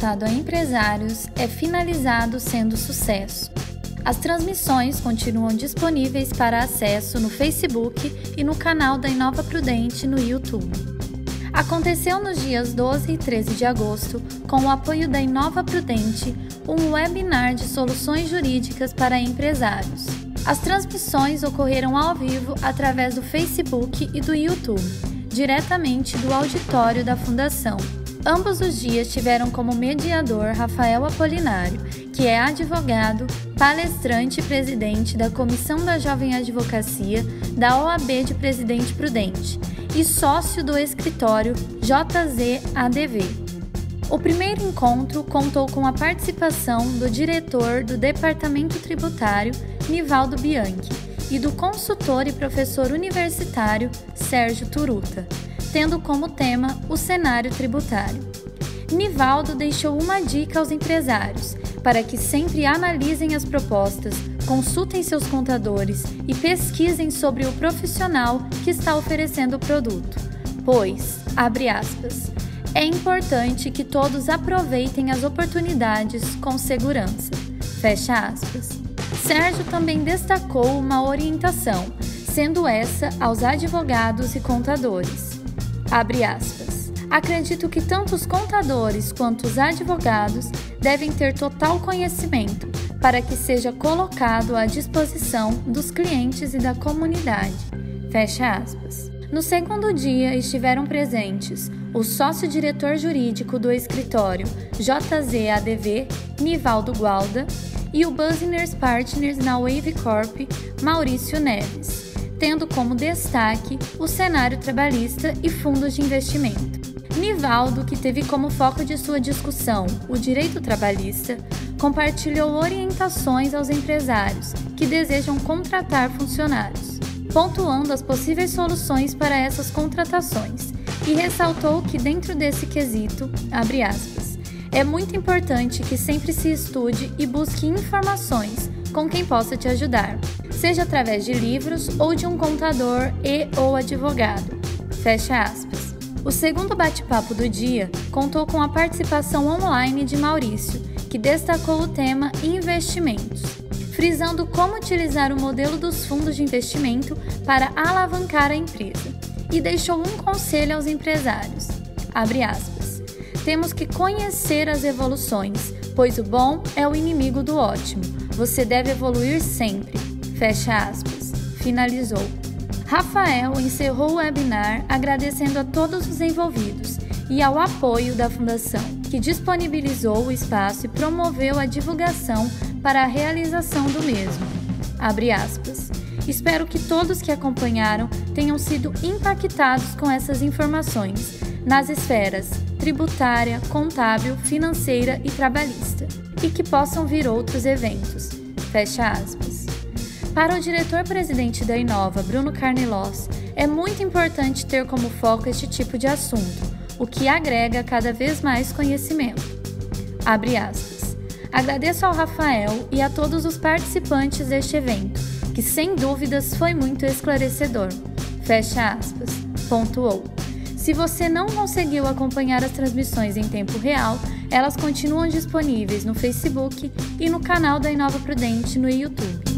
voltado a empresários é finalizado sendo sucesso. As transmissões continuam disponíveis para acesso no Facebook e no canal da Inova Prudente no YouTube. Aconteceu nos dias 12 e 13 de agosto, com o apoio da Inova Prudente, um webinar de soluções jurídicas para empresários. As transmissões ocorreram ao vivo através do Facebook e do YouTube, diretamente do auditório da Fundação. Ambos os dias tiveram como mediador Rafael Apolinário, que é advogado, palestrante e presidente da Comissão da Jovem Advocacia da OAB de Presidente Prudente e sócio do escritório JZADV. O primeiro encontro contou com a participação do diretor do Departamento Tributário, Nivaldo Bianchi, e do consultor e professor universitário, Sérgio Turuta, tendo como tema o cenário tributário. Nivaldo deixou uma dica aos empresários para que sempre analisem as propostas, consultem seus contadores e pesquisem sobre o profissional que está oferecendo o produto, pois, abre aspas, é importante que todos aproveitem as oportunidades com segurança. Fecha aspas. Sérgio também destacou uma orientação, sendo essa aos advogados e contadores. Abre aspas. Acredito que tanto os contadores quanto os advogados devem ter total conhecimento para que seja colocado à disposição dos clientes e da comunidade. Fecha aspas. No segundo dia estiveram presentes o sócio-diretor jurídico do escritório JZADV, Nivaldo Gualda, e o Business Partners na Wave Corp, Maurício Neves, tendo como destaque o cenário trabalhista e fundos de investimento. Nivaldo, que teve como foco de sua discussão o direito trabalhista, compartilhou orientações aos empresários que desejam contratar funcionários, pontuando as possíveis soluções para essas contratações e ressaltou que dentro desse quesito, abre aspas, é muito importante que sempre se estude e busque informações com quem possa te ajudar, seja através de livros ou de um contador e ou advogado. Fecha aspas. O segundo bate-papo do dia contou com a participação online de Maurício, que destacou o tema investimentos, frisando como utilizar o modelo dos fundos de investimento para alavancar a empresa e deixou um conselho aos empresários. Abre aspas. Temos que conhecer as evoluções, pois o bom é o inimigo do ótimo. Você deve evoluir sempre. Fecha aspas. Finalizou. Rafael encerrou o webinar agradecendo a todos os envolvidos e ao apoio da Fundação, que disponibilizou o espaço e promoveu a divulgação para a realização do mesmo. Abre aspas. Espero que todos que acompanharam tenham sido impactados com essas informações nas esferas tributária, contábil, financeira e trabalhista, e que possam vir outros eventos. Fecha aspas. Para o diretor-presidente da Inova, Bruno Carnelos, é muito importante ter como foco este tipo de assunto, o que agrega cada vez mais conhecimento. Abre aspas. Agradeço ao Rafael e a todos os participantes deste evento que sem dúvidas foi muito esclarecedor. Fecha aspas. Pontuou. Se você não conseguiu acompanhar as transmissões em tempo real, elas continuam disponíveis no Facebook e no canal da Inova Prudente no YouTube.